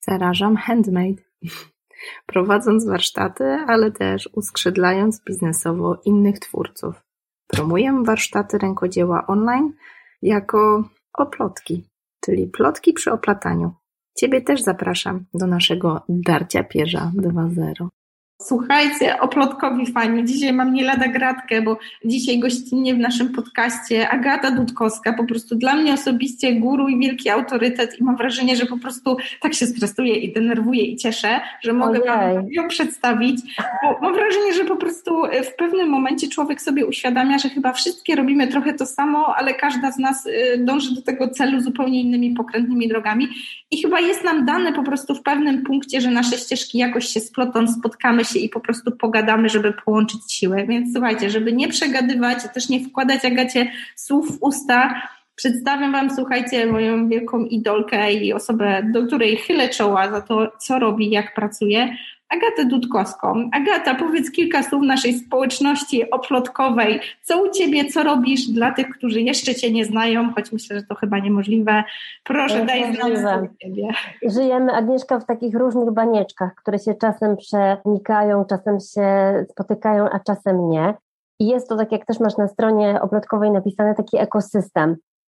Zarażam handmade. Prowadząc warsztaty, ale też uskrzydlając biznesowo innych twórców. Promuję warsztaty rękodzieła online jako oplotki, czyli plotki przy oplataniu. Ciebie też zapraszam do naszego Darcia Pierza 2.0. Słuchajcie, oplotkowi fani. Dzisiaj mam nie lada gratkę, bo dzisiaj gościnnie w naszym podcaście Agata Dudkowska, po prostu dla mnie osobiście guru i wielki autorytet i mam wrażenie, że po prostu tak się stresuję i denerwuję i cieszę, że mogę. Wam ją przedstawić, bo mam wrażenie, że po prostu w pewnym momencie człowiek sobie uświadamia, że chyba wszystkie robimy trochę to samo, ale każda z nas y, dąży do tego celu zupełnie innymi pokrętnymi drogami i chyba jest nam dane po prostu w pewnym punkcie, że nasze ścieżki jakoś się splotą, spotkamy się i po prostu pogadamy, żeby połączyć siłę. Więc słuchajcie, żeby nie przegadywać, też nie wkładać Agacie słów w usta, Przedstawiam Wam, słuchajcie, moją wielką idolkę i osobę, do której chylę czoła za to, co robi, jak pracuje. Agatę Dudkowską. Agata, powiedz kilka słów naszej społeczności oplotkowej. Co u Ciebie, co robisz dla tych, którzy jeszcze Cię nie znają, choć myślę, że to chyba niemożliwe. Proszę, daj znać Ciebie. Żyjemy, Agnieszka, w takich różnych banieczkach, które się czasem przenikają, czasem się spotykają, a czasem nie. I jest to, tak jak też masz na stronie oplotkowej napisane, taki ekosystem.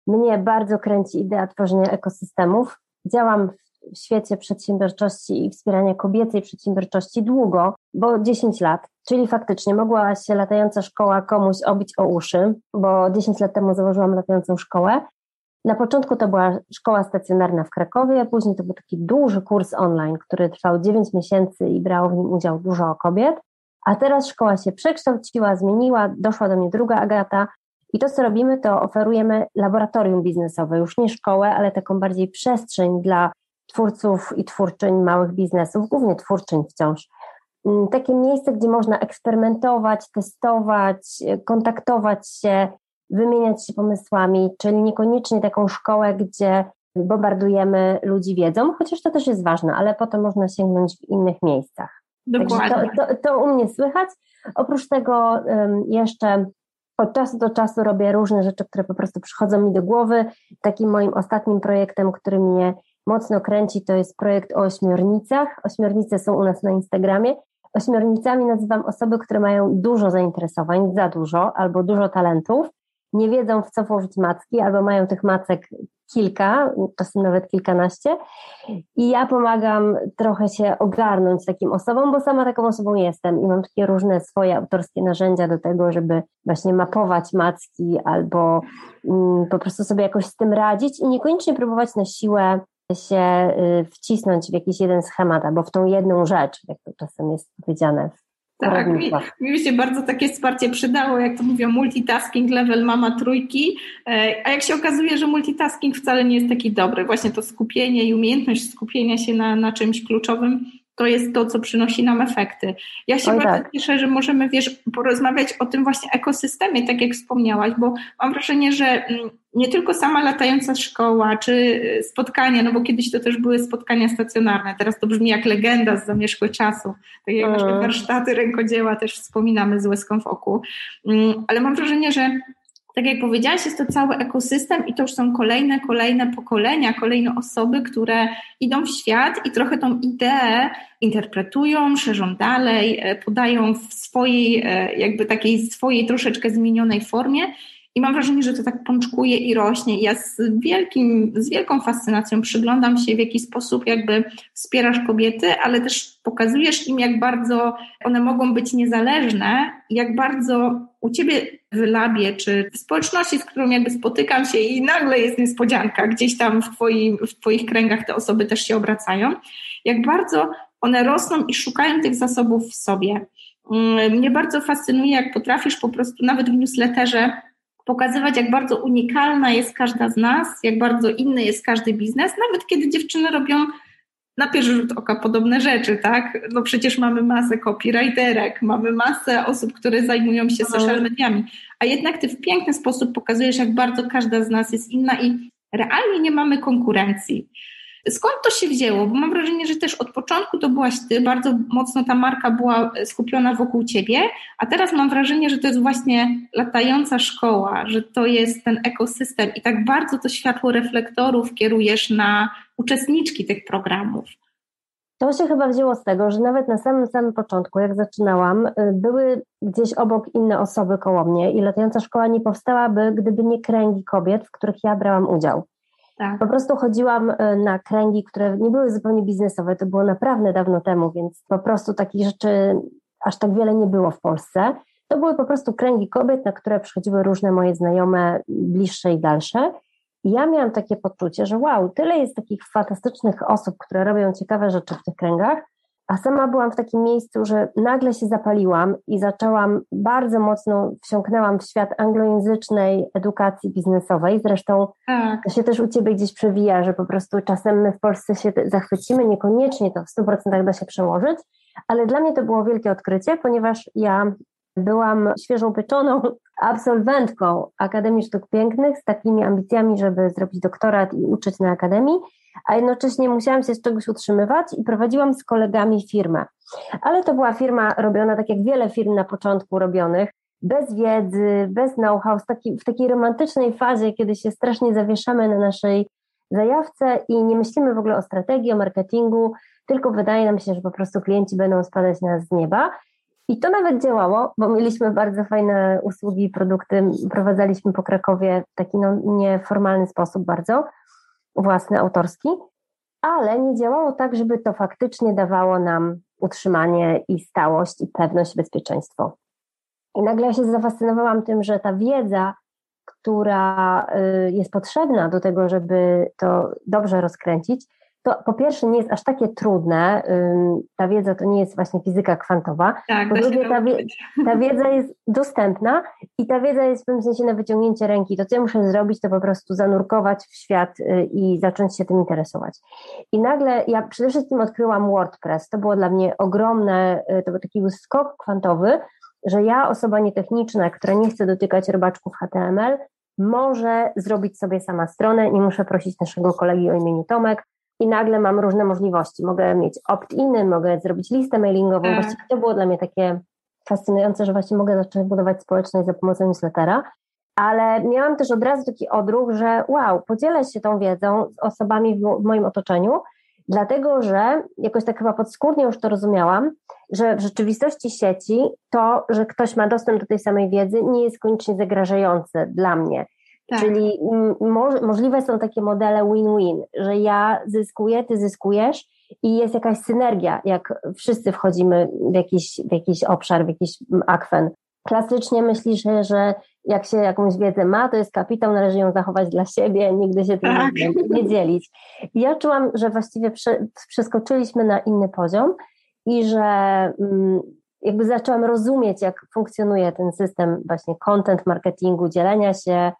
Mnie bardzo kręci idea tworzenia ekosystemów. Działam w świecie przedsiębiorczości i wspierania kobiecej przedsiębiorczości długo, bo 10 lat, czyli faktycznie mogła się latająca szkoła komuś obić o uszy, bo 10 lat temu założyłam latającą szkołę. Na początku to była szkoła stacjonarna w Krakowie, później to był taki duży kurs online, który trwał 9 miesięcy i brało w nim udział dużo kobiet. A teraz szkoła się przekształciła, zmieniła, doszła do mnie druga Agata, i to, co robimy, to oferujemy laboratorium biznesowe, już nie szkołę, ale taką bardziej przestrzeń dla twórców i twórczyń małych biznesów, głównie twórczyń wciąż. Mm, takie miejsce, gdzie można eksperymentować, testować, kontaktować się, wymieniać się pomysłami, czyli niekoniecznie taką szkołę, gdzie bombardujemy ludzi wiedzą, chociaż to też jest ważne, ale potem można sięgnąć w innych miejscach. Dokładnie. To, to, to, u mnie słychać. Oprócz tego um, jeszcze od czasu do czasu robię różne rzeczy, które po prostu przychodzą mi do głowy. Takim moim ostatnim projektem, który mnie mocno kręci, to jest projekt o ośmiornicach. Ośmiornice są u nas na Instagramie. Ośmiornicami nazywam osoby, które mają dużo zainteresowań, za dużo albo dużo talentów, nie wiedzą w co włożyć macki, albo mają tych macek kilka, czasem nawet kilkanaście. I ja pomagam trochę się ogarnąć takim osobom, bo sama taką osobą jestem i mam takie różne swoje autorskie narzędzia do tego, żeby właśnie mapować macki albo mm, po prostu sobie jakoś z tym radzić i niekoniecznie próbować na siłę się y, wcisnąć w jakiś jeden schemat albo w tą jedną rzecz, jak to czasem jest powiedziane w tak, mi, mi się bardzo takie wsparcie przydało, jak to mówią, multitasking level mama trójki, e, a jak się okazuje, że multitasking wcale nie jest taki dobry, właśnie to skupienie i umiejętność skupienia się na, na czymś kluczowym to jest to, co przynosi nam efekty. Ja się Oj, bardzo tak. cieszę, że możemy, wiesz, porozmawiać o tym właśnie ekosystemie, tak jak wspomniałaś, bo mam wrażenie, że mm, nie tylko sama latająca szkoła, czy y, spotkania, no bo kiedyś to też były spotkania stacjonarne, teraz to brzmi jak legenda z zamierzchłych czasu, tak jak nasze mm. warsztaty rękodzieła też wspominamy z łezką w oku, mm, ale mam wrażenie, że tak jak powiedziałaś, jest to cały ekosystem i to już są kolejne, kolejne pokolenia, kolejne osoby, które idą w świat i trochę tą ideę interpretują, szerzą dalej, e, podają w swojej, e, jakby takiej swojej troszeczkę zmienionej formie i mam wrażenie, że to tak pączkuje i rośnie. I ja z, wielkim, z wielką fascynacją przyglądam się, w jaki sposób jakby wspierasz kobiety, ale też pokazujesz im, jak bardzo one mogą być niezależne, jak bardzo u ciebie w labie, czy w społeczności, z którą jakby spotykam się i nagle jest niespodzianka, gdzieś tam w, w twoich kręgach te osoby też się obracają, jak bardzo one rosną i szukają tych zasobów w sobie. Mm, mnie bardzo fascynuje, jak potrafisz po prostu nawet w newsletterze pokazywać, jak bardzo unikalna jest każda z nas, jak bardzo inny jest każdy biznes, nawet kiedy dziewczyny robią na pierwszy rzut oka podobne rzeczy, tak? No przecież mamy masę copywriterek, mamy masę osób, które zajmują się no. social mediami, a jednak ty w piękny sposób pokazujesz, jak bardzo każda z nas jest inna i realnie nie mamy konkurencji. Skąd to się wzięło? Bo mam wrażenie, że też od początku to byłaś ty, bardzo mocno ta marka była skupiona wokół ciebie, a teraz mam wrażenie, że to jest właśnie latająca szkoła, że to jest ten ekosystem i tak bardzo to światło reflektorów kierujesz na uczestniczki tych programów. To się chyba wzięło z tego, że nawet na samym samym początku, jak zaczynałam, y, były gdzieś obok inne osoby koło mnie i latająca szkoła nie powstałaby, gdyby nie kręgi kobiet, w których ja brałam udział. Tak. Po prostu chodziłam y, na kręgi, które nie były zupełnie biznesowe, to było naprawdę dawno temu, więc po prostu takich rzeczy aż tak wiele nie było w Polsce. To były po prostu kręgi kobiet, na które przychodziły różne moje znajome, bliższe i dalsze. I ja miałam takie poczucie, że wow, tyle jest takich fantastycznych osób, które robią ciekawe rzeczy w tych kręgach, a sama byłam w takim miejscu, że nagle się zapaliłam i zaczęłam bardzo mocno, wsiąknęłam w świat anglojęzycznej edukacji biznesowej. Zresztą tak. to się też u Ciebie gdzieś przewija, że po prostu czasem my w Polsce się zachwycimy, niekoniecznie to w 100% da się przełożyć, ale dla mnie to było wielkie odkrycie, ponieważ ja byłam świeżą pieczoną absolwentką Akademii Sztuk Pięknych z takimi ambicjami, żeby zrobić doktorat i uczyć na Akademii, a jednocześnie musiałam się z czegoś utrzymywać i prowadziłam z kolegami firmę. Ale to była firma robiona tak jak wiele firm na początku robionych, bez wiedzy, bez know-how, w takiej romantycznej fazie, kiedy się strasznie zawieszamy na naszej zajawce i nie myślimy w ogóle o strategii, o marketingu, tylko wydaje nam się, że po prostu klienci będą spadać na nas z nieba. I to nawet działało, bo mieliśmy bardzo fajne usługi produkty, prowadzaliśmy po Krakowie w taki no, nieformalny sposób bardzo, własny, autorski, ale nie działało tak, żeby to faktycznie dawało nam utrzymanie i stałość i pewność, bezpieczeństwo. I nagle się zafascynowałam tym, że ta wiedza, która y, jest potrzebna do tego, żeby to dobrze rozkręcić, to po pierwsze nie jest aż takie trudne, ta wiedza to nie jest właśnie fizyka kwantowa, tak, po drugie ta, wie, ta, wiedza jest dostępna i ta wiedza jest w pewnym sensie na wyciągnięcie ręki. To, co ja muszę zrobić, to po prostu zanurkować w świat y, i zacząć się tym interesować. I nagle ja przede wszystkim odkryłam WordPress. To było dla mnie ogromne, y, to był taki skok kwantowy, że ja, osoba nietechniczna, która nie chce dotykać robaczków HTML, może zrobić sobie sama stronę, nie muszę prosić naszego kolegi o imieniu Tomek, i nagle mam różne możliwości. Mogę mieć opt-iny, mogę zrobić listę mailingową. Tak. Właściwie to było dla mnie takie fascynujące, że właśnie mogę zacząć budować społeczność za pomocą newslettera. Ale miałam też od razu taki odruch, że wow, podzielę się tą wiedzą z osobami w, w moim otoczeniu, dlatego że jakoś tak chyba podskórnie już to rozumiałam, że w rzeczywistości sieci to, że ktoś ma dostęp do tej samej wiedzy, nie jest koniecznie zagrażające dla mnie. Tak. Czyli mo możliwe są takie modele win-win, że ja zyskuję, ty zyskujesz i jest jakaś synergia, jak wszyscy wchodzimy w jakiś, w jakiś obszar, w jakiś akwen. Klasycznie myślisz, że jak się jakąś wiedzę ma, to jest kapitał, należy ją zachować dla siebie, nigdy się tym tak. nie, dzielić. I ja czułam, że właściwie prze, przeskoczyliśmy na inny poziom i że mm, jakby zaczęłam rozumieć, jak funkcjonuje ten system właśnie content marketingu, dzielenia się,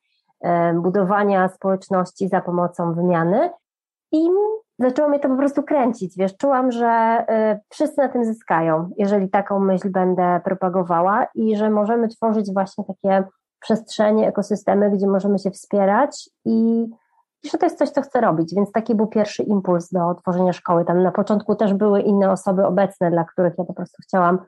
budowania społeczności za pomocą wymiany i zaczęło mnie to po prostu kręcić, wiesz, czułam, że e, wszyscy na tym zyskają, jeżeli taką myśl będę propagowała i że możemy tworzyć właśnie takie przestrzenie, ekosystemy, gdzie możemy się wspierać i że to jest coś, co chcę robić, więc taki był pierwszy impuls do tworzenia szkoły. Tam na początku też były inne osoby obecne, dla których ja po prostu chciałam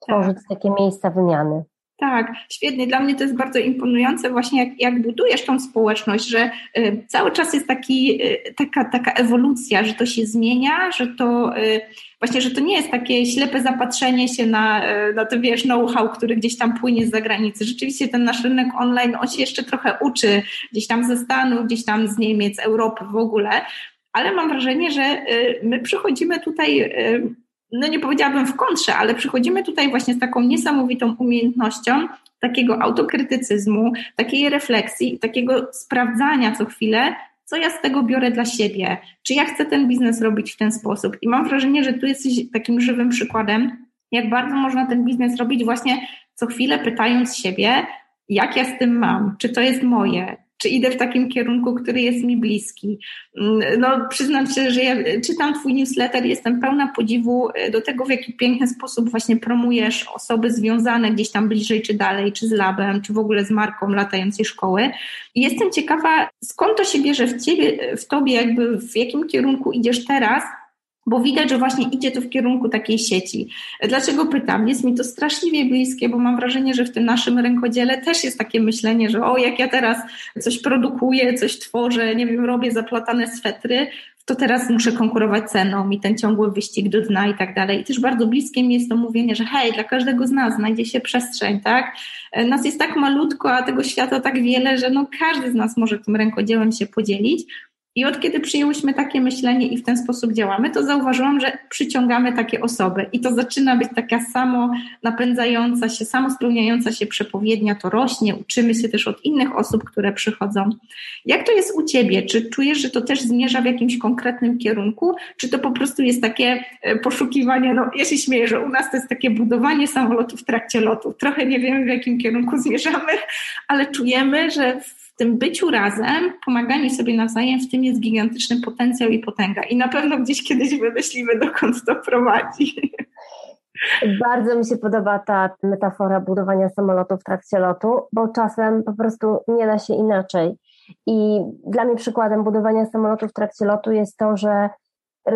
tworzyć tak. takie miejsca wymiany. Tak, świetnie. Dla mnie to jest bardzo imponujące właśnie, jak, jak budujesz tą społeczność, że y, cały czas jest taki, y, taka, taka ewolucja, że to się zmienia, że to y, właśnie, że to nie jest takie ślepe zapatrzenie się na, y, na to, wiesz, know-how, który gdzieś tam płynie z zagranicy. Rzeczywiście ten nasz rynek online, on się jeszcze trochę uczy gdzieś tam ze Stanów, gdzieś tam z Niemiec, Europy w ogóle, ale mam wrażenie, że y, my przychodzimy tutaj y, no nie powiedziałabym w kontrze, ale przychodzimy tutaj właśnie z taką niesamowitą umiejętnością takiego autokrytycyzmu, takiej refleksji, takiego sprawdzania co chwilę, co ja z tego biorę dla siebie, czy ja chcę ten biznes robić w ten sposób. I mam wrażenie, że tu jesteś takim żywym przykładem, jak bardzo można ten biznes robić właśnie co chwilę pytając siebie, jak ja z tym mam, czy to jest moje, czy idę w takim kierunku, który jest mi bliski. Mm, no, przyznam się, że ja czytam Twój newsletter, jestem pełna podziwu e, do tego, w jaki piękny sposób właśnie promujesz osoby związane gdzieś tam bliżej czy dalej, czy z labem, czy w ogóle z marką latającej szkoły. I jestem ciekawa, skąd to się bierze w Ciebie, w Tobie, jakby w jakim kierunku idziesz teraz, bo widać, że właśnie idzie to w kierunku takiej sieci. Dlaczego pytam? Jest mi to straszliwie bliskie, bo mam wrażenie, że w tym naszym rękodziele też jest takie myślenie, że o, jak ja teraz coś produkuję, coś tworzę, nie wiem, robię zaplatane swetry, to teraz muszę konkurować ceną i ten ciągły wyścig do dna i tak dalej. I też bardzo bliskie mi jest to mówienie, że hej, dla każdego z nas znajdzie się przestrzeń, tak? Nas jest tak malutko, a tego świata tak wiele, że no każdy z nas może tym rękodziełem się podzielić. I od kiedy przyjęłyśmy takie myślenie i w ten sposób działamy, to zauważyłam, że przyciągamy takie osoby i to zaczyna być taka samo napędzająca się, samo spełniająca się przepowiednia, to rośnie, uczymy się też od innych osób, które przychodzą. Jak to jest u Ciebie? Czy czujesz, że to też zmierza w jakimś konkretnym kierunku, czy to po prostu jest takie e, poszukiwanie, no ja się śmieję, że u nas to jest takie budowanie samolotu w trakcie lotu. Trochę nie wiemy, w jakim kierunku zmierzamy, ale czujemy, że w tym byciu razem, pomaganiu sobie nawzajem, w tym jest gigantyczny potencjał i potęga. I na pewno gdzieś kiedyś wymyślimy, dokąd to prowadzi. Bardzo mi się podoba ta metafora budowania samolotu w trakcie lotu, bo czasem po prostu nie da się inaczej. I dla mnie przykładem budowania samolotu w trakcie lotu jest to, że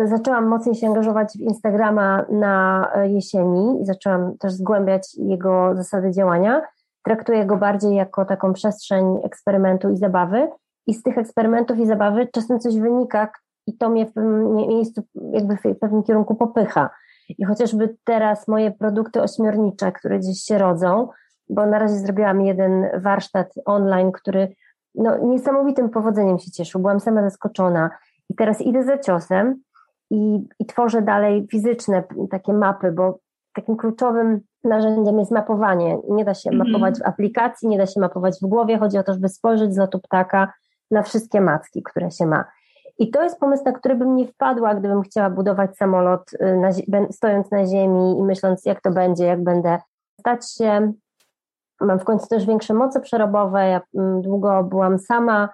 zaczęłam mocniej się angażować w Instagrama na jesieni i zaczęłam też zgłębiać jego zasady działania traktuję go bardziej jako taką przestrzeń eksperymentu i zabawy. I z tych eksperymentów i zabawy czasem coś wynika i to mnie w pewnym miejscu jakby w pewnym kierunku popycha. I chociażby teraz moje produkty ośmiornicze, które gdzieś się rodzą, bo na razie zrobiłam jeden warsztat online, który no, niesamowitym powodzeniem się cieszył. Byłam sama zaskoczona. I teraz idę za ciosem i, i tworzę dalej fizyczne takie mapy, bo takim kluczowym narzędziem jest mapowanie. Nie da się mm. mapować w aplikacji, nie da się mapować w głowie. Chodzi o to, żeby spojrzeć z lotu ptaka na wszystkie macki, które się ma. I to jest pomysł, na który bym nie wpadła, gdybym chciała budować samolot, y, na, stojąc na ziemi i myśląc, jak to będzie, jak będę stać się. Mam w końcu też większe moce przerobowe. Ja mm, długo byłam sama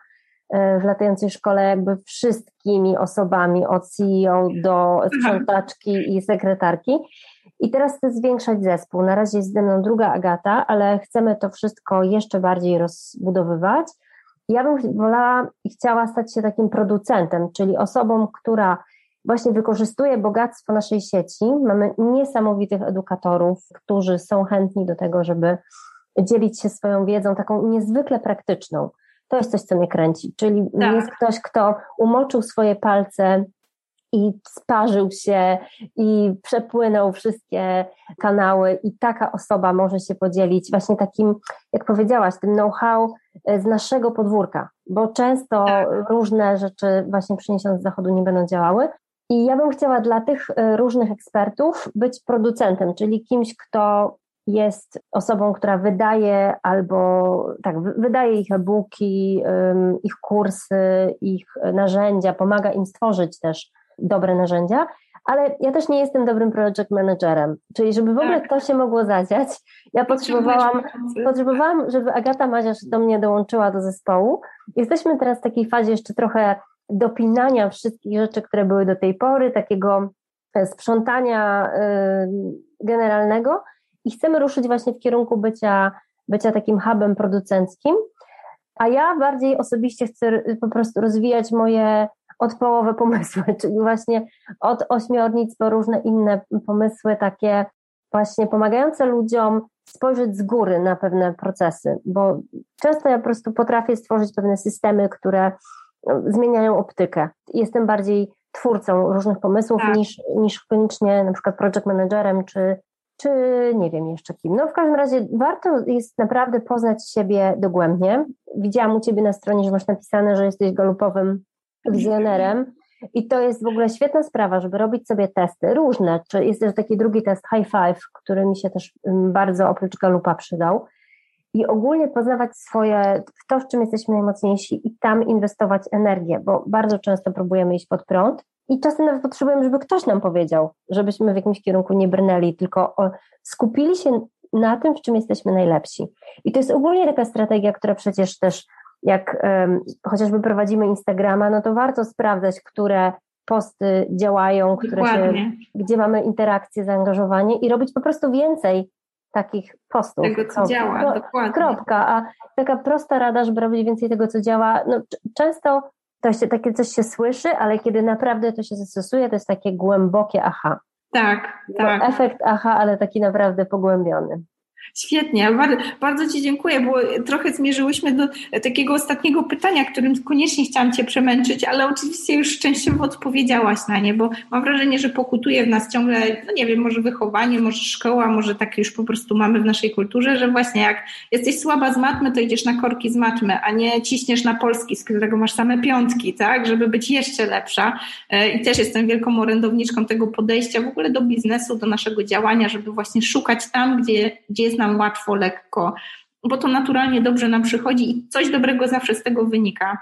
y, w latającej szkole, jakby wszystkimi osobami, od CEO do sprzątaczki i sekretarki. I teraz chcę zwiększać zespół. Na razie jest ze mną druga Agata, ale chcemy to wszystko jeszcze bardziej rozbudowywać. Ja bym wolała i chciała stać się takim producentem, czyli osobą, która właśnie wykorzystuje bogactwo naszej sieci. Mamy niesamowitych edukatorów, którzy są chętni do tego, żeby dzielić się swoją wiedzą, taką niezwykle praktyczną. To jest coś, co mnie kręci. Czyli tak. jest ktoś, kto umoczył swoje palce i sparzył się i przepłynął wszystkie kanały i taka osoba może się podzielić właśnie takim, jak powiedziałaś, tym know-how e, z naszego podwórka, bo często tak. różne rzeczy właśnie przyniesione z zachodu nie będą działały. I ja bym chciała dla tych e, różnych ekspertów być producentem, czyli kimś, kto jest osobą, która wydaje albo tak, wydaje ich e-booki, ich kursy, ich narzędzia, pomaga im stworzyć też dobre narzędzia, ale ja też nie jestem dobrym project managerem. Czyli żeby w ogóle tak. to się mogło zadziać, ja potrzebowałam, potrzebowałam, żeby Agata Maziarz do mnie dołączyła do zespołu. Jesteśmy teraz w takiej fazie jeszcze trochę dopinania wszystkich rzeczy, które były do tej pory, takiego e, sprzątania y, generalnego i chcemy ruszyć właśnie w kierunku bycia, bycia takim hubem producenckim. A ja bardziej osobiście chcę po prostu rozwijać moje od połowy pomysły, czyli właśnie od ośmiornic po różne inne pomysły, takie właśnie pomagające ludziom spojrzeć z góry na pewne procesy, bo często ja po prostu potrafię stworzyć pewne systemy, które no, zmieniają optykę. Jestem bardziej twórcą różnych pomysłów tak. niż, niż koniecznie na przykład project managerem, czy, czy nie wiem jeszcze kim. No w każdym razie warto jest naprawdę poznać siebie dogłębnie. Widziałam u Ciebie na stronie, że masz napisane, że jesteś galupowym wizjonerem. I to jest w ogóle świetna sprawa, żeby robić sobie testy różne. Czy jest też taki drugi test High Five, który mi się też mm, bardzo oprócz galupa przydał. I ogólnie poznawać swoje, w to, w czym jesteśmy najmocniejsi i tam inwestować energię, bo bardzo często próbujemy iść pod prąd i czasem nawet potrzebujemy, żeby ktoś nam powiedział, żebyśmy w jakimś kierunku nie brnęli, tylko skupili się na tym, w czym jesteśmy najlepsi. I to jest ogólnie taka strategia, która przecież też jak um, chociażby prowadzimy Instagrama, no to warto sprawdzać, które posty działają, które się, gdzie mamy interakcje, zaangażowanie i robić po prostu więcej takich postów. Tego, co działa, no, dokładnie. Kropka. A taka prosta rada, żeby robić więcej tego, co działa, no często to się, takie coś się słyszy, ale kiedy naprawdę to się zastosuje, to jest takie głębokie aha. Tak, tak. efekt aha, ale taki naprawdę pogłębiony. Świetnie, bardzo Ci dziękuję, bo trochę zmierzyłyśmy do takiego ostatniego pytania, którym koniecznie chciałam Cię przemęczyć, ale oczywiście już częściowo odpowiedziałaś na nie, bo mam wrażenie, że pokutuje w nas ciągle, no nie wiem, może wychowanie, może szkoła, może tak już po prostu mamy w naszej kulturze, że właśnie jak jesteś słaba z matmy, to idziesz na korki z matmy, a nie ciśniesz na polski, z którego masz same piątki, tak, żeby być jeszcze lepsza. E, I też jestem wielką orędowniczką tego podejścia w ogóle do biznesu, do naszego działania, żeby właśnie szukać tam, gdzie, gdzie jest nam łatwo, lekko, bo to naturalnie dobrze nam przychodzi i coś dobrego zawsze z tego wynika.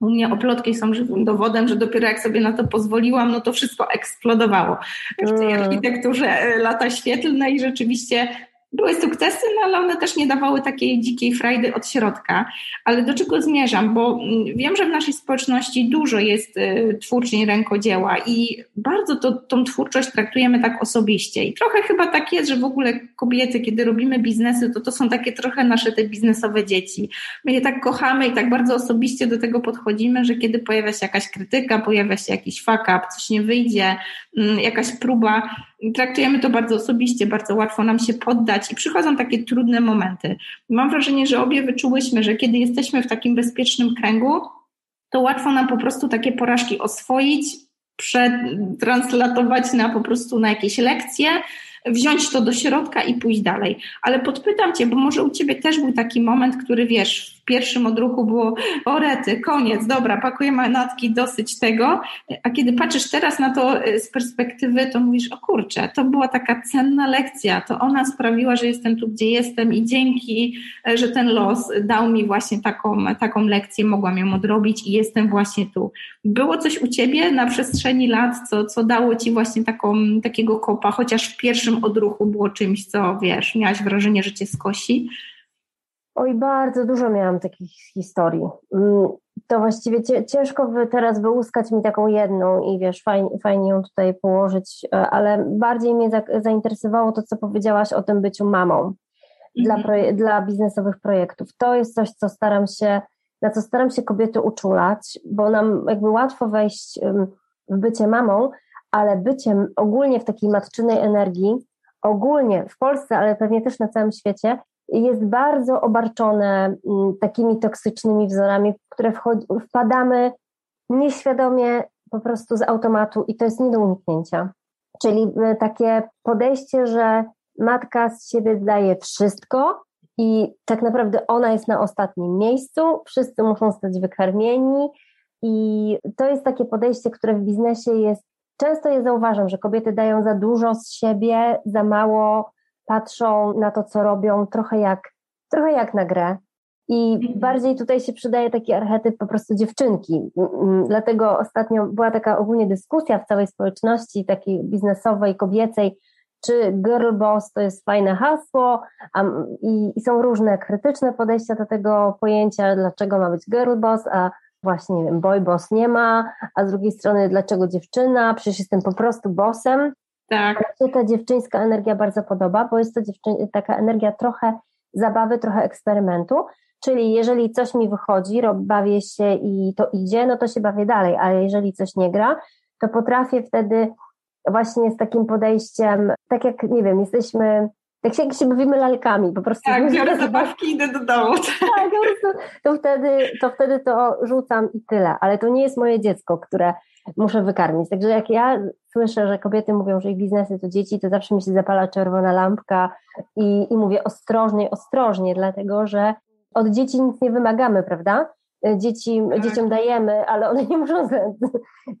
U mnie oplotki są żywym dowodem, że dopiero jak sobie na to pozwoliłam, no to wszystko eksplodowało w tej mm. architekturze e, lata świetlne i rzeczywiście były sukcesy, no ale one też nie dawały takiej dzikiej frajdy od środka. Ale do czego zmierzam? Bo mm, wiem, że w naszej społeczności dużo jest y, twórczyń rękodzieła i bardzo to, tą twórczość traktujemy tak osobiście. I trochę chyba tak jest, że w ogóle kobiety, kiedy robimy biznesy, to to są takie trochę nasze te biznesowe dzieci. My je tak kochamy i tak bardzo osobiście do tego podchodzimy, że kiedy pojawia się jakaś krytyka, pojawia się jakiś fuck up, coś nie wyjdzie, mm, jakaś próba, traktujemy to bardzo osobiście, bardzo łatwo nam się poddać i przychodzą takie trudne momenty. Mam wrażenie, że obie wyczułyśmy, że kiedy jesteśmy w takim bezpiecznym kręgu, to łatwo nam po prostu takie porażki oswoić, przetranslatować na po prostu na jakieś lekcje, wziąć to do środka i pójść dalej. Ale podpytam Cię, bo może u Ciebie też był taki moment, który wiesz, w pierwszym odruchu było orety, koniec, dobra, pakujemy manatki, dosyć tego, a kiedy patrzysz teraz na to y, z perspektywy, to mówisz, o kurczę, to była taka cenna lekcja, to ona sprawiła, że jestem tu, gdzie jestem i dzięki, e, że ten los dał mi właśnie taką, taką lekcję, mogłam ją odrobić i jestem właśnie tu. Było coś u Ciebie na przestrzeni lat, co, co dało Ci właśnie taką, takiego kopa, chociaż w pierwszym odruchu było czymś, co wiesz, miałaś wrażenie, że Cię skosi? Oj, bardzo dużo miałam takich historii. Mm, to właściwie ciężko by teraz wyłuskać mi taką jedną i wiesz, fajnie, fajnie ją tutaj położyć, e, ale bardziej mnie zainteresowało to, co powiedziałaś o tym byciu mamą dla, mhm. dla biznesowych projektów. To jest coś, co staram się, na co staram się kobiety uczulać, bo nam jakby łatwo wejść w bycie mamą, ale byciem ogólnie w takiej matczynej energii, ogólnie w Polsce, ale pewnie też na całym świecie, jest bardzo obarczone mm, takimi toksycznymi wzorami, w które wpadamy nieświadomie po prostu z automatu i to jest nie do uniknięcia. Czyli e, takie podejście, że matka z siebie daje wszystko i tak naprawdę ona jest na ostatnim miejscu, wszyscy muszą stać wykarmieni i to jest takie podejście, które w biznesie jest, często je zauważam, że kobiety dają za dużo z siebie, za mało patrzą na to, co robią, trochę jak, trochę jak na grę. I mhm. bardziej tutaj się przydaje taki archetyp po prostu dziewczynki. Dlatego ostatnio była taka ogólnie dyskusja w całej społeczności, takiej biznesowej, kobiecej, czy girl boss to jest fajne hasło a, i, i, są różne krytyczne podejścia do tego pojęcia, dlaczego ma być girl boss, a właśnie nie wiem, boy boss nie ma, a z drugiej strony dlaczego dziewczyna, przecież jestem po prostu bossem. Tak. Mi się ta dziewczyńska energia bardzo podoba, bo jest to dziewczyn- taka energia trochę zabawy, trochę eksperymentu. Czyli jeżeli coś mi wychodzi, bawię się i to idzie, no to się bawię dalej, ale jeżeli coś nie gra, to potrafię wtedy właśnie z takim podejściem, tak jak, nie wiem, jesteśmy, tak jak się bawimy lalkami, po prostu. Tak, biorę zabawki i idę do domu. Tak, po prostu, to wtedy, to wtedy to rzucam i tyle, ale to nie jest moje dziecko, które muszę wykarmić. Także jak ja słyszę, że kobiety mówią, że ich biznesy to dzieci, to zawsze mi się zapala czerwona lampka i, i mówię ostrożnie, ostrożnie, dlatego że od dzieci nic nie wymagamy, prawda? Dzieci, tak. dzieciom dajemy, ale one nie muszą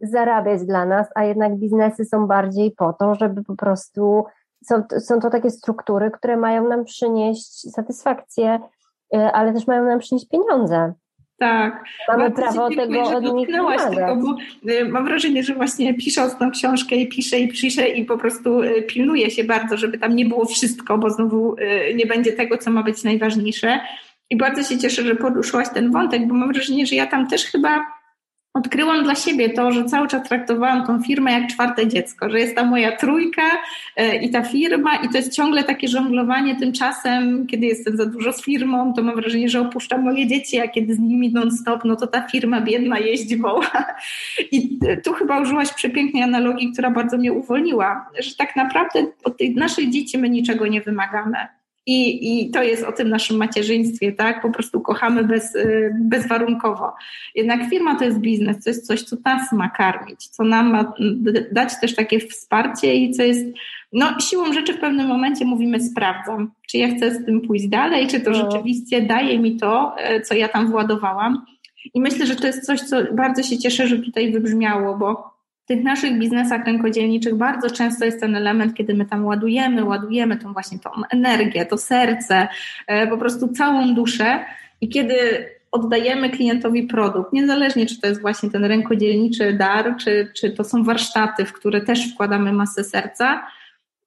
zarabiać dla nas, a jednak biznesy są bardziej po to, żeby po prostu są, są to takie struktury, które mają nam przynieść satysfakcję, e, ale też mają nam przynieść pieniądze. Tak. Mamy Bardzo prawo tego od nich tego, bo y, mam wrażenie, że właśnie pisząc tą książkę i piszę i piszę i po prostu y, pilnuję się bardzo, żeby tam nie było wszystko, bo znowu y, nie będzie tego, co ma być najważniejsze. I bardzo się cieszę, że poruszyłaś ten wątek, bo mam wrażenie, że ja tam też chyba odkryłam dla siebie to, że cały czas traktowałam tą firmę jak czwarte dziecko, że jest ta moja trójka e, i ta firma i to jest ciągle takie żonglowanie tymczasem, kiedy jestem za dużo z firmą, to mam wrażenie, że opuszczam moje dzieci, a kiedy z nimi non-stop, no to ta firma biedna jeździ woła. I tu chyba użyłaś przepięknej analogii, która bardzo mnie uwolniła, że tak naprawdę od tych naszych dzieci my niczego nie wymagamy I, I to jest o tym naszym macierzyństwie, tak? Po prostu kochamy bez, y, bezwarunkowo. Jednak firma to jest biznes, to jest coś, co nas ma karmić, co nam ma dać też takie wsparcie i co jest, no siłą rzeczy w pewnym momencie mówimy sprawdzam, czy ja chcę z tym pójść dalej, czy to no. rzeczywiście daje mi to, e, co ja tam władowałam. I myślę, że to jest coś, co bardzo się cieszę, że tutaj wybrzmiało, bo w tych naszych biznesach rękodzielniczych bardzo często jest ten element, kiedy my tam ładujemy, ładujemy tą właśnie tą energię, to serce, e, po prostu całą duszę i kiedy oddajemy klientowi produkt, niezależnie czy to jest właśnie ten rękodzielniczy dar, czy, czy to są warsztaty, w które też wkładamy masę serca,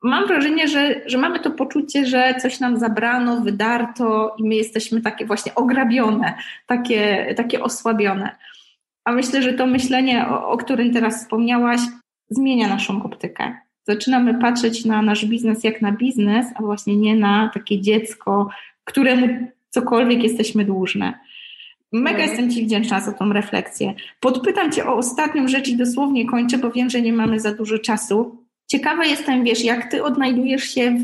mam wrażenie, że, że mamy to poczucie, że coś nam zabrano, wydarto i my jesteśmy takie właśnie ograbione, takie, takie osłabione. A myślę, że to myślenie, o, o którym teraz wspomniałaś, zmienia naszą optykę. Zaczynamy patrzeć na nasz biznes jak na biznes, a właśnie nie na takie dziecko, któremu cokolwiek jesteśmy dłużne. Mega mhm. jestem Ci wdzięczna za tą refleksję. Podpytam Cię o ostatnią rzecz i dosłownie kończę, bo wiem, że nie mamy za dużo czasu. Ciekawa jestem, wiesz, jak ty odnajdujesz się w,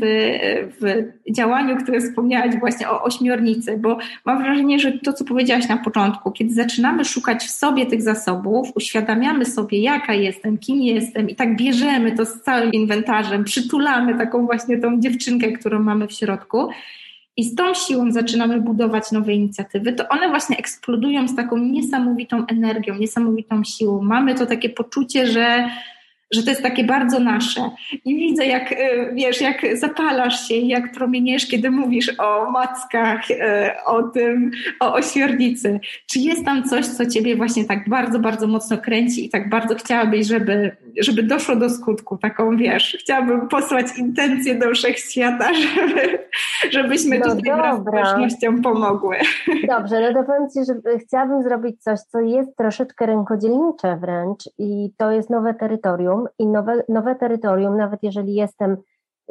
w działaniu, które wspomniałaś właśnie o ośmiornicy, bo mam wrażenie, że to, co powiedziałaś na początku, kiedy zaczynamy szukać w sobie tych zasobów, uświadamiamy sobie, jaka jestem, kim jestem i tak bierzemy to z całym inwentarzem, przytulamy taką właśnie tą dziewczynkę, którą mamy w środku i z tą siłą zaczynamy budować nowe inicjatywy, to one właśnie eksplodują z taką niesamowitą energią, niesamowitą siłą. Mamy to takie poczucie, że że to jest takie bardzo nasze. I widzę, jak y, wiesz, jak zapalasz się, jak promieniesz, kiedy mówisz o mackach, y, o tym, o ośmiornicy. Czy jest tam coś, co ciebie właśnie tak bardzo, bardzo mocno kręci i tak bardzo chciałabyś, żeby, żeby doszło do skutku, taką wiesz, chciałabym posłać intencję do wszechświata, żeby, żebyśmy no tutaj wraz społecznością pomogły. Dobrze, no to powiem Ci, że chciałabym zrobić coś, co jest troszeczkę rękodzielnicze wręcz i to jest nowe terytorium, i nowe, nowe terytorium, nawet jeżeli jestem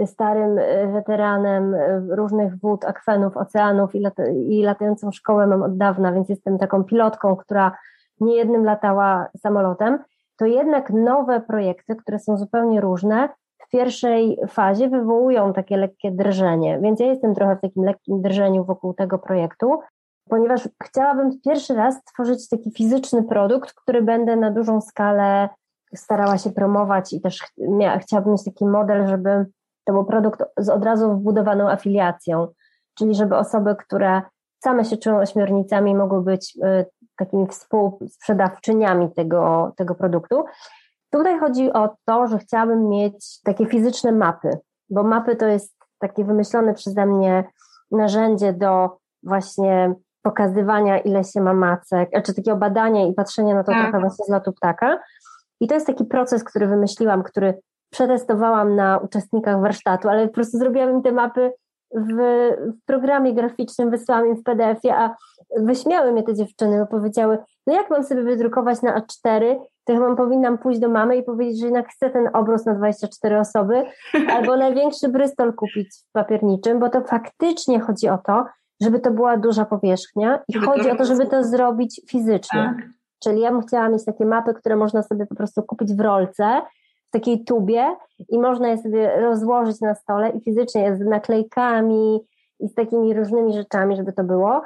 starym e, weteranem e, różnych wód, akwenów, oceanów i, lata, i latającą szkołę mam od dawna, więc jestem taką pilotką, która niejednym latała samolotem, to jednak nowe projekty, które są zupełnie różne, w pierwszej fazie wywołują takie lekkie drżenie, więc ja jestem trochę w takim lekkim drżeniu wokół tego projektu, ponieważ chciałabym pierwszy raz stworzyć taki fizyczny produkt, który będę na dużą skalę starała się promować i też mia, chciałabym mieć taki model, żeby to był produkt z od razu wbudowaną afiliacją, czyli żeby osoby, które same się czują ośmiornicami, mogły być y, takimi współsprzedawczyniami tego, tego produktu. Tutaj chodzi o to, że chciałabym mieć takie fizyczne mapy, bo mapy to jest takie wymyślone przeze mnie narzędzie do właśnie pokazywania, ile się ma macek, czy takiego badania i patrzenia na to tak. trochę właśnie z lotu ptaka. I to jest taki proces, który wymyśliłam, który przetestowałam na uczestnikach warsztatu, ale po prostu zrobiłam im te mapy w, w programie graficznym, wysłałam im w PDF-ie, a wyśmiały mnie te dziewczyny, bo powiedziały, no jak mam sobie wydrukować na A4, to mam, powinnam pójść do mamy i powiedzieć, że jednak chcę ten obróz na 24 osoby, albo największy brystol kupić w papierniczym, bo to faktycznie chodzi o to, żeby to była duża powierzchnia i żeby chodzi o to, żeby to zrobić fizycznie. Tak. Czyli ja bym chciała mieć takie mapy, które można sobie po prostu kupić w rolce, w takiej tubie i można je sobie rozłożyć na stole i fizycznie z naklejkami i z takimi różnymi rzeczami, żeby to było.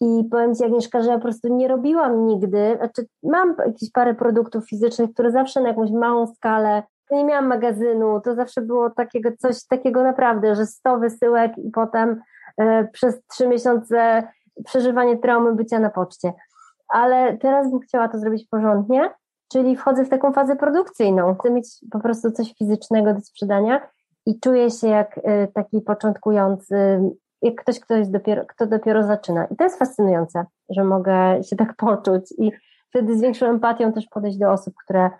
I powiem Ci Agnieszka, że ja po prostu nie robiłam nigdy, znaczy mam jakieś parę produktów fizycznych, które zawsze na jakąś małą skalę, nie miałam magazynu, to zawsze było takiego coś takiego naprawdę, że 100 wysyłek i potem e, przez trzy miesiące przeżywanie traumy bycia na poczcie ale teraz bym chciała to zrobić porządnie, czyli wchodzę w taką fazę produkcyjną. Chcę mieć po prostu coś fizycznego do sprzedania i czuję się jak y, taki początkujący, jak ktoś, kto, jest dopiero, kto dopiero zaczyna. I to jest fascynujące, że mogę się tak poczuć i wtedy z większą empatią też podejść do osób, które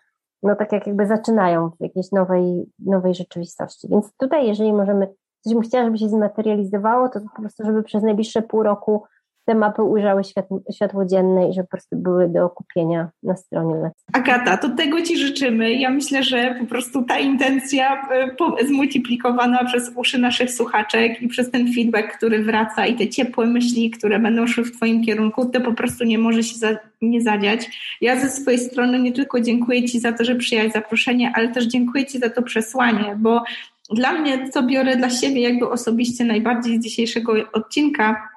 no tak jak jakby zaczynają w jakiejś nowej, nowej rzeczywistości. Więc tutaj, jeżeli możemy, coś bym chciała, żeby się zmaterializowało, to po prostu, żeby przez najbliższe pół roku te mapy ujrzały światło, światło dzienne i że po prostu były do kupienia na stronie. Agata, to tego Ci życzymy. Ja myślę, że po prostu ta intencja e, zmultiplikowana przez uszy naszych słuchaczek i przez ten feedback, który wraca i te ciepłe myśli, które będą szły w Twoim kierunku, to po prostu nie może się za, nie zadziać. Ja ze swojej strony nie tylko dziękuję Ci za to, że przyjąłeś zaproszenie, ale też dziękuję Ci za to przesłanie, bo dla mnie, co biorę dla siebie jakby osobiście najbardziej z dzisiejszego odcinka,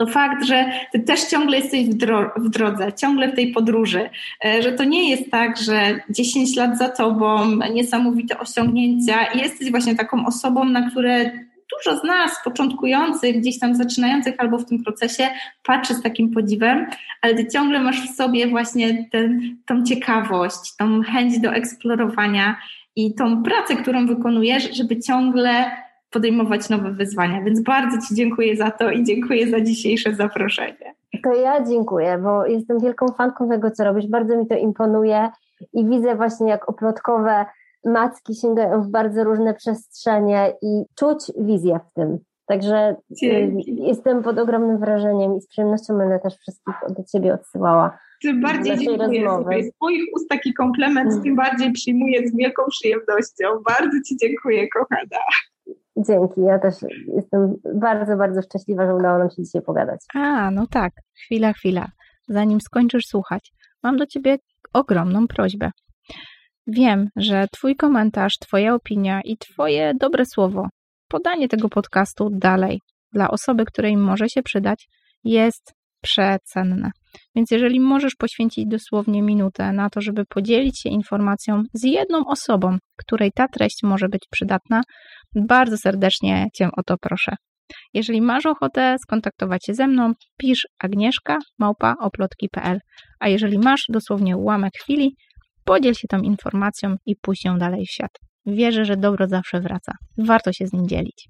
to fakt, że ty też ciągle jesteś w, dro w, drodze, ciągle w tej podróży, e, że to nie jest tak, że 10 lat za tobą, niesamowite osiągnięcia i jesteś właśnie taką osobą, na które dużo z nas, początkujących, gdzieś tam zaczynających albo w tym procesie, patrzy z takim podziwem, ale ty ciągle masz w sobie właśnie ten, tą ciekawość, tą chęć do eksplorowania i tą pracę, którą wykonujesz, żeby ciągle podejmować nowe wyzwania. Więc bardzo Ci dziękuję za to i dziękuję za dzisiejsze zaproszenie. To ja dziękuję, bo jestem wielką fanką tego, co robisz. Bardzo mi to imponuje i widzę właśnie, jak oplotkowe macki sięgają w bardzo różne przestrzenie i czuć wizję w tym. Także y, Dzięki. jestem pod ogromnym wrażeniem i z przyjemnością będę też wszystkich do Ciebie odsyłała. Tym bardziej dziękuję. Rozmowy. Z Twoich ust taki komplement, mm. tym bardziej przyjmuję z wielką przyjemnością. Bardzo Ci dziękuję, kochana. Dzięki, ja też jestem bardzo, bardzo szczęśliwa, że udało nam się dzisiaj pogadać. A, no tak, chwila, chwila. Zanim skończysz słuchać, mam do Ciebie ogromną prośbę. Wiem, że Twój komentarz, Twoja opinia i Twoje dobre słowo, podanie tego podcastu dalej dla osoby, której może się przydać, jest przecenne. Więc jeżeli możesz poświęcić dosłownie minutę na to, żeby podzielić się informacją z jedną osobą, której ta treść może być przydatna, bardzo serdecznie Cię o to proszę. Jeżeli masz ochotę skontaktować się ze mną, pisz agnieszka małpa oplotki.pl, a jeżeli masz dosłownie ułamek chwili, podziel się tą informacją i puść ją dalej w świat. Wierzę, że dobro zawsze wraca. Warto się z nim dzielić.